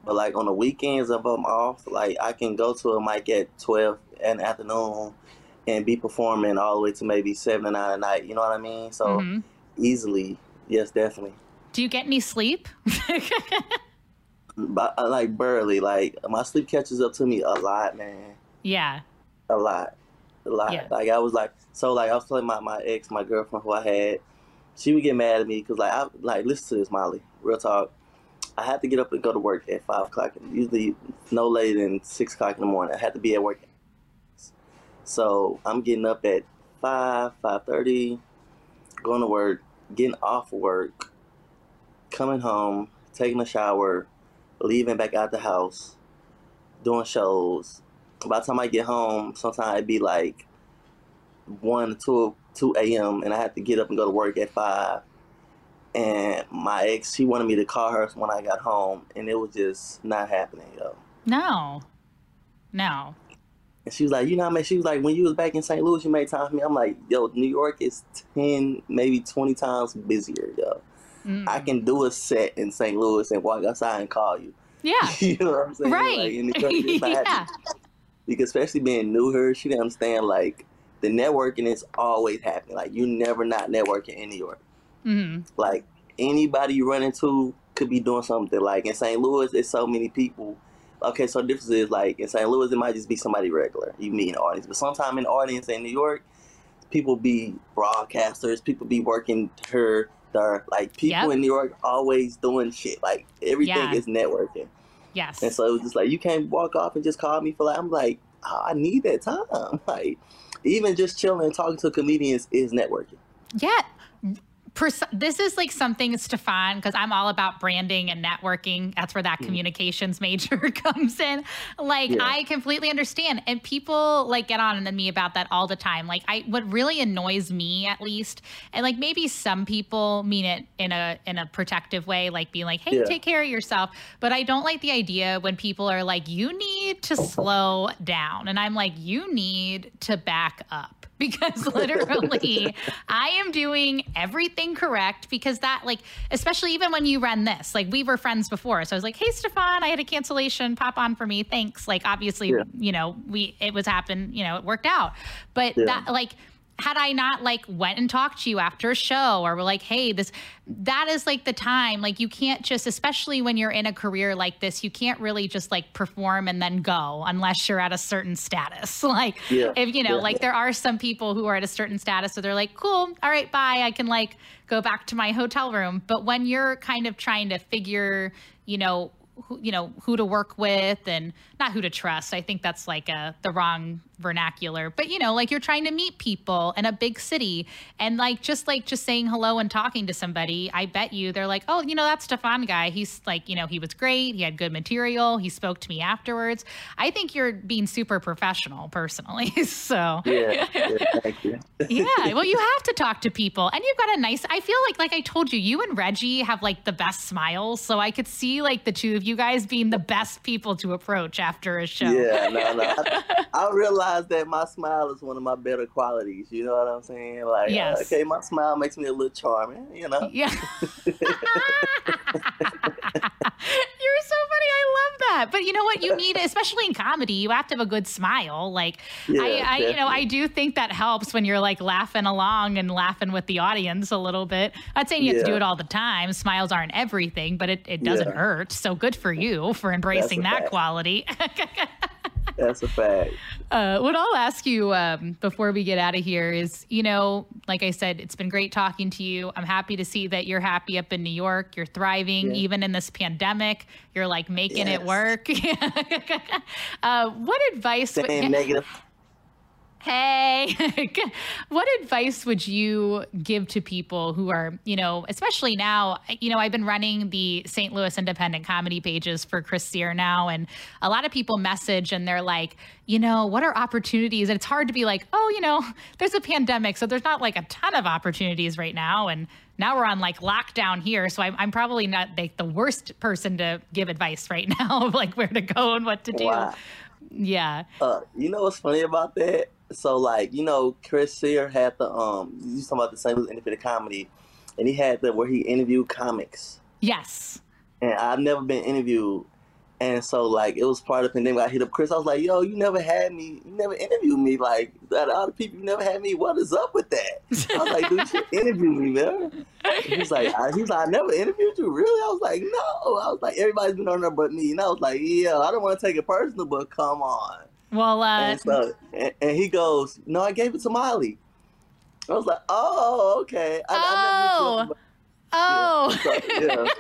But like on the weekends if I'm off, like I can go to a mic at twelve in the afternoon and be performing all the way to maybe seven or nine at night. You know what I mean? So Mhm. easily, yes, definitely. Do you get any sleep? But uh, like barely, like my sleep catches up to me a lot, man. yeah. a lot, a lot. Yeah. Like I was like, so like I was telling my, my ex, my girlfriend who I had, she would get mad at me because like I like listen to this Molly, real talk. I had to get up and go to work at five o'clock, usually no later than six o'clock in the morning. I had to be at work. So I'm getting up at five, five thirty, going to work, getting off work, coming home, taking a shower, leaving back out the house, doing shows, by the time I get home, sometimes it'd be like one, two, two a.m. and I had to get up and go to work at five. And my ex, she wanted me to call her when I got home, and it was just not happening, yo. No. No. And she was like, you know, how much? She was like, when you was back in St. Louis, you made time for me. I'm like, yo, New York is ten, maybe twenty times busier, yo. Mm. I can do a set in St. Louis and walk outside and call you. yeah. you know what I'm saying? Right. Like, York, yeah. because especially being new here, she didn't understand like the networking is always happening. Like you never not networking in New York. Hmm Like anybody you run into could be doing something. Like in St. Louis, there's so many people. Okay, so the difference is like in St. Louis, it might just be somebody regular. You meet an audience, but sometime in the audience in New York, people be broadcasters. People be working her, There, like people Yep. in New York always doing shit. Like everything Yeah. is networking. Yes. And so it was just like you can't walk off and just call me for like I'm like oh, I need that time. Like even just chilling and talking to comedians is networking. Yeah. This is like something, Stephon, because I'm all about branding and networking. That's where that hmm. communications major comes in. Like, Yeah. I completely understand. And people like get on to me about that all the time. Like, I what really annoys me at least, and like maybe some people mean it in a in a protective way, like being like, hey, Yeah. take care of yourself. But I don't like the idea when people are like, you need to slow down. And I'm like, you need to back up. Because literally, I am doing everything correct because that, like, especially even when you run this, like, we were friends before. So I was like, hey, Stephon, I had a cancellation. Pop on for me. Thanks. Like, obviously, Yeah. you know, we, it was happened, you know, it worked out. But Yeah. that, like, had I not like went and talked to you after a show or were like, hey, this that is like the time. Like you can't just, especially when you're in a career like this, you can't really just like perform and then go unless you're at a certain status. Like Yeah. if you know, Yeah. like there are some people who are at a certain status so they're like, cool, all right, bye. I can like go back to my hotel room. But when you're kind of trying to figure, you know, who, you know who to work with and not who to trust. I think that's like a the wrong vernacular. But you know, like you're trying to meet people in a big city and like just like just saying hello and talking to somebody, I bet you they're like, "Oh, you know, that Stephon guy. He's like, you know, he was great. He had good material. He spoke to me afterwards." I think you're being super professional personally. so Yeah, yeah yeah well you have to talk to people and you've got a nice i feel like like i told you you and reggie have like the best smiles so i could see like the two of you guys being the best people to approach after a show Yeah, no, no. I, I realized that my smile is one of my better qualities. You know what I'm saying? Like, Yes. okay, my smile makes me a little charming. You know? yeah You're so funny. I love that. But you know what? You need, especially in comedy, you have to have a good smile. Like, Yeah, I, I you know, I do think that helps when you're like laughing along and laughing with the audience a little bit. I'm not saying you have to do it all the time. Smiles aren't everything, but it, it doesn't Yeah. hurt. So good for you for embracing that fact. quality. That's a fact. Uh, what I'll ask you um, before we get out of here is, you know, like I said, it's been great talking to you. I'm happy to see that you're happy up in New York. You're thriving, Yeah. even in this pandemic. You're like making it work. uh, what advice? Saying negative. Hey, what advice would you give to people who are, you know, especially now, you know, I've been running the St. Louis independent comedy pages for Chris Sear now, and a lot of people message and they're like, you know, what are opportunities? And it's hard to be like, oh, you know, there's a pandemic, so there's not like a ton of opportunities right now. And now we're on like lockdown here. So I'm, I'm probably not like the worst person to give advice right now of like where to go and what to do. Wow. Yeah. Uh, you know what's funny about that? So like, you know, Chris Sear had the um you talking about the St. Louis Independent Comedy and he had the where he interviewed comics. Yes. And I've never been interviewed. And so like it was part of the pandemic. I hit up Chris. I was like, "Yo, you never had me. You never interviewed me. Like out of all the people, you never had me. What is up with that?" I was like, "Dude, you interview me, man." He's like, I, "He's like, I never interviewed you. Really?" I was like, "No." I was like, "Everybody's been on there but me." And I was like, "Yeah, I don't want to take it personal, but come on." Well, uh, And, so, and, and he goes, "No, I gave it to Molly." I was like, "Oh, okay." I, I never Oh. so, yeah.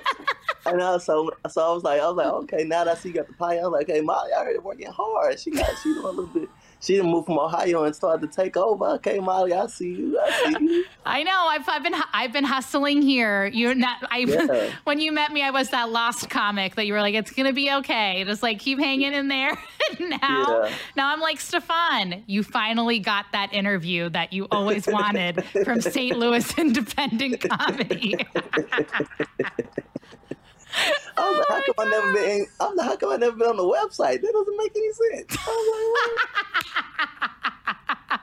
And I, so, so I was like, I was like, okay, now that I see you got the pie, I'm like, okay, Molly, I heard her working hard. She got, she doing a little bit. She didn't move from Ohio and started to take over. Okay, Molly, I see you. I see you. I know. I've, I've been I've been hustling here. You're not. I Yeah. when you met me, I was that lost comic that you were like, it's gonna be okay. Just like keep hanging in there. now, Yeah. now I'm like Stephon. You finally got that interview that you always wanted from St. Louis Independent Comedy. Oh like, how come I never been? I'm like, how come I never been on the website? That doesn't make any sense. I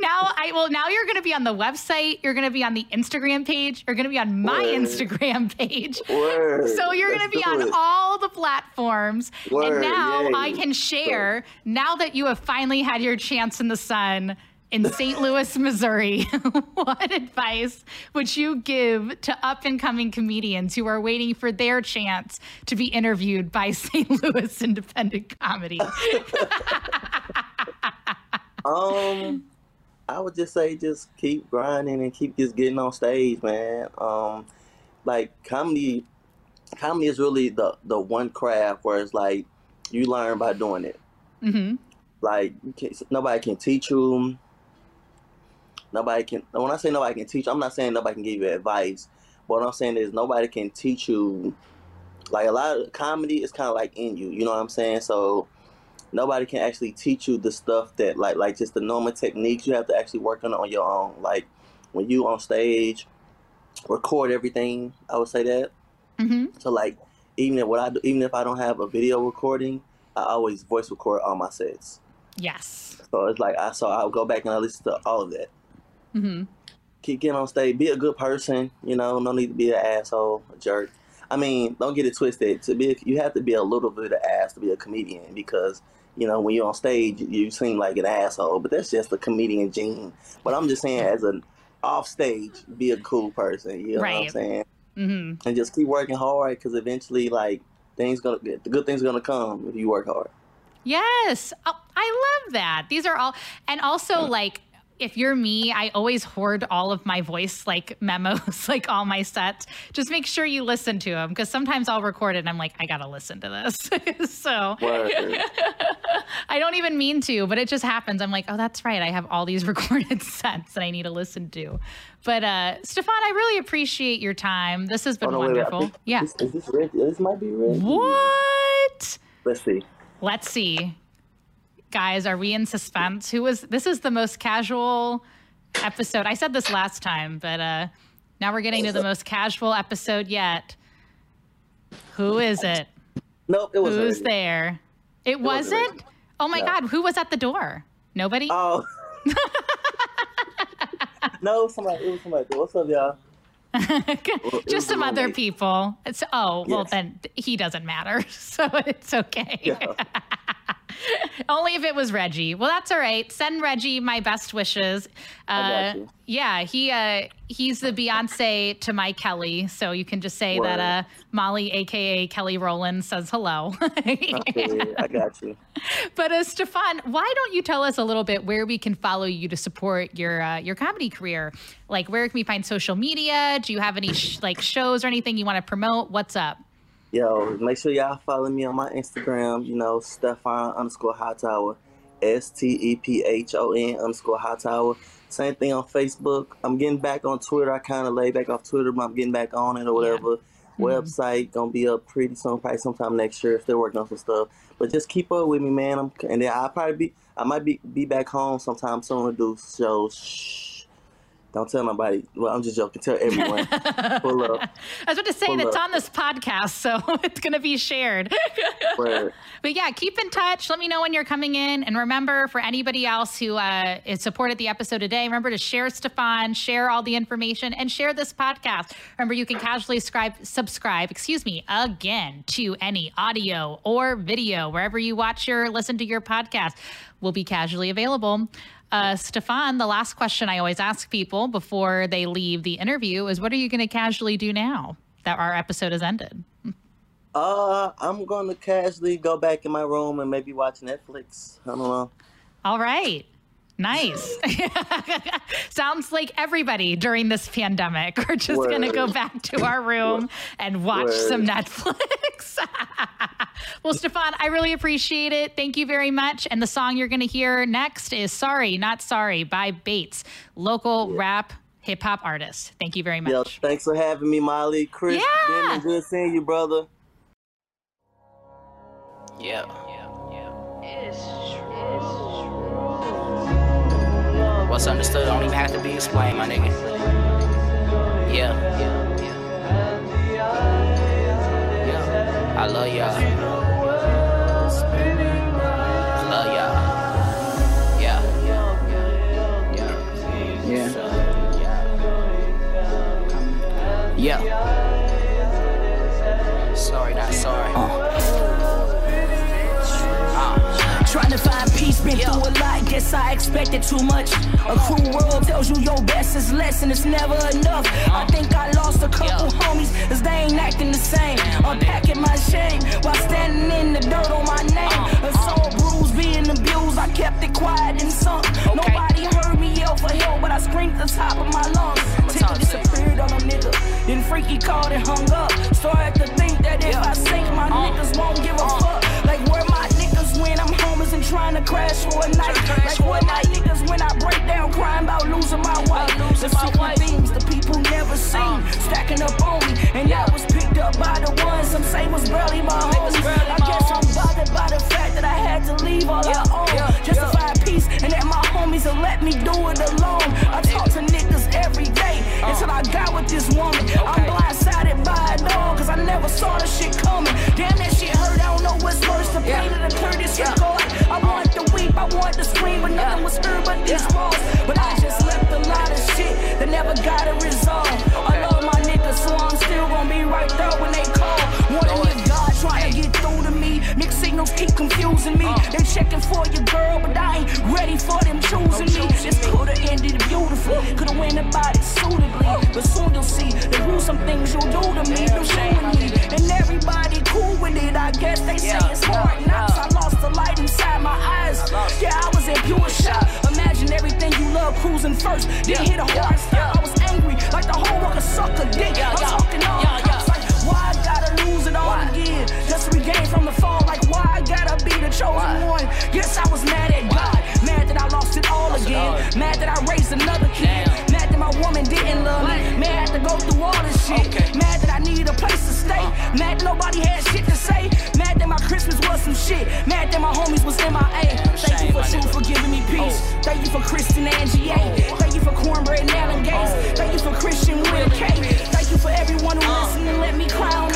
now I well now you're gonna be on the website. You're gonna be on the Instagram page. You're gonna be on my Word. Instagram page. word. So you're going to be on it. all the platforms. and now yay. I can share, now that you have finally had your chance in the sun in St. Louis, Missouri, what advice would you give to up and coming comedians who are waiting for their chance to be interviewed by St. Louis Independent Comedy? Um, I would just say just keep grinding and keep just getting on stage, man. Um, like comedy, comedy is really the the one craft where it's like you learn by doing it. hmm Like nobody can teach you. Nobody can. When I say nobody can teach, I'm not saying nobody can give you advice. What I'm saying is nobody can teach you. Like a lot of comedy is kind of like in you. You know what I'm saying? So nobody can actually teach you the stuff that like like just the normal techniques you have to actually work on it on your own. Like when you on stage, record everything. I would say that. hmm So like even if what I do, even if I don't have a video recording, I always voice record all my sets. Yes. So it's like I so I'll go back and I listen to all of that. Hmm Keep getting on stage. Be a good person. You know, no need to be an asshole, a jerk. I mean, don't get it twisted. To be, you have to be a little bit of ass to be a comedian because you know when you're on stage, you seem like an asshole. But that's just the comedian gene. But I'm just saying, as an off stage, be a cool person. You know what I'm Right. saying? hmm And just keep working hard because eventually, like things gonna the good things gonna come if you work hard. Yes. Oh, I love that. These are all, and also like, if you're me, I always hoard all of my voice like memos, like all my sets. Just make sure you listen to them because sometimes I'll record it and I'm like, I gotta listen to this. so I don't even mean to, but it just happens. I'm like, oh, that's right. I have all these recorded sets that I need to listen to. But uh, Stephon, I really appreciate your time. This has been Oh, no, wait, wonderful. think- yeah. Is, is this Reggie? This might be Reggie. What? Let's see. Let's see. Guys, are we in suspense? Who was this is the most casual episode. I said this last time, but uh now we're getting to the most casual episode yet. Who is it? Nope, it was Who's there? It wasn't wasn't? Oh my No. god, who was at the door? Nobody? Oh. no, somebody. It was somebody. What's up, y'all? Just some other people. It's oh, well then he doesn't matter. So it's okay. Yeah. Only if it was Reggie. Well, that's all right. Send Reggie my best wishes. Uh, yeah, he uh, he's the Beyonce to my Kelly, so you can just say Word. that uh, Molly, aka Kelly Rowland, says hello. Okay, I got you. but uh, Stephon, why don't you tell us a little bit where we can follow you to support your uh, your comedy career? Like, where can we find social media? Do you have any sh- like shows or anything you want to promote? What's up? Yo, make sure y'all follow me on my Instagram. You know, Stephon underscore Hightower, S T E P H O N underscore Hightower. Same thing on Facebook. I'm getting back on Twitter. I kind of laid back off Twitter, but I'm getting back on it or whatever. Mm-hmm. Website gonna be up pretty soon, probably sometime next year. if they're working on some stuff, but just keep up with me, man. I'm, and then I'll probably be, I might be be back home sometime soon to do shows. Don't tell nobody. Well, I'm just joking. Tell everyone. Pull up. I was about to say it's on this podcast, so it's going to be shared. but yeah, keep in touch. Let me know when you're coming in. And remember, for anybody else who uh, is supported the episode today, remember to share Stephon, share all the information, and share this podcast. Remember, you can casually subscribe, subscribe, excuse me, again to any audio or video wherever you watch your listen to your podcast will be casually available. Uh, Stephon, the last question I always ask people before they leave the interview is what are you going to casually do now that our episode has ended? Uh, I'm going to casually go back in my room and maybe watch Netflix. I don't know. All right. Nice. Sounds like everybody during this pandemic. We're just going to go back to our room and watch Word. some Netflix. well, Stephon, I really appreciate it. Thank you very much. And the song you're going to hear next is Sorry, Not Sorry by Bates, local yeah. rap hip hop artist. Thank you very much. Yo, thanks for having me, Molly. Chris, yeah. good seeing you, brother. Yeah. Yeah. Yeah. It's true. It's What's understood don't even have to be explained, my nigga. Yeah. Yeah. Yeah. I love y'all. I love y'all. Yeah. Yeah. Yeah. Yeah. Find peace, been through a lot, guess I expected too much. A cruel world tells you your best is less and it's never enough. I think I lost a couple homies, cause they ain't acting the same. Unpacking my shame while standing in the dirt on my name. A soul bruised, being abused, I kept it quiet and sunk. Nobody heard me yell for help, but I screamed the top of my lungs. Till disappeared on a nigga, then freaky called and hung up. Started to think that if I sink, my niggas won't give a fuck. Like where my when I'm homeless and trying to crash for a night. Like what night niggas when I break down crying about losing my wife. The secret things the people never seen stacking up on me, and that was picked up by the ones some say was barely my homies. I guess I'm bothered by the fact that I had to leave all I own just to find peace, and that my homies will let me do it alone. I talk to niggas every day until I got with this woman. I'm blindsided by it all, cause I never saw the shit coming. Damn, that shit hurt, I don't know what's worse, the pain or the clear disregard. I want to weep, I want to scream, but nothing was heard but these walls. But I just left a lot of shit that never got a resolve. I love my niggas, so I'm still gonna be right there when they call. Wanna signals keep confusing me. They checking for your girl, but I ain't ready for them choosing me. This could've ended beautifully, could've went about it suitably. But soon you'll see the gruesome things you'll do to me. Them showing me, and everybody cool with it. I guess they say it's hard knocks. I lost the light inside my eyes. Yeah, I was in pure shock. Imagine everything you love cruising first, then hit a hard stop. I was angry, like the whole world a sucker dick. I'm talking all it all why? again. Just from the fall, like why I gotta be the chosen one. Yes, I was mad at? God, mad that I lost it all lost again, it all. mad that I raised another kid, Damn. mad that my woman didn't love me, mad to go through all this shit, okay. mad that I needed a place to stay, uh. mad that nobody had shit to say, mad that my Christmas was some shit, mad that my homies was MIA. Damn, Thank you for truth for giving me peace. Oh. Thank you for Christian and GA. Oh. Thank you for cornbread and Alan Gates. Oh. Thank you for Christian with a K. Thank you for everyone who uh. listened and let me clown.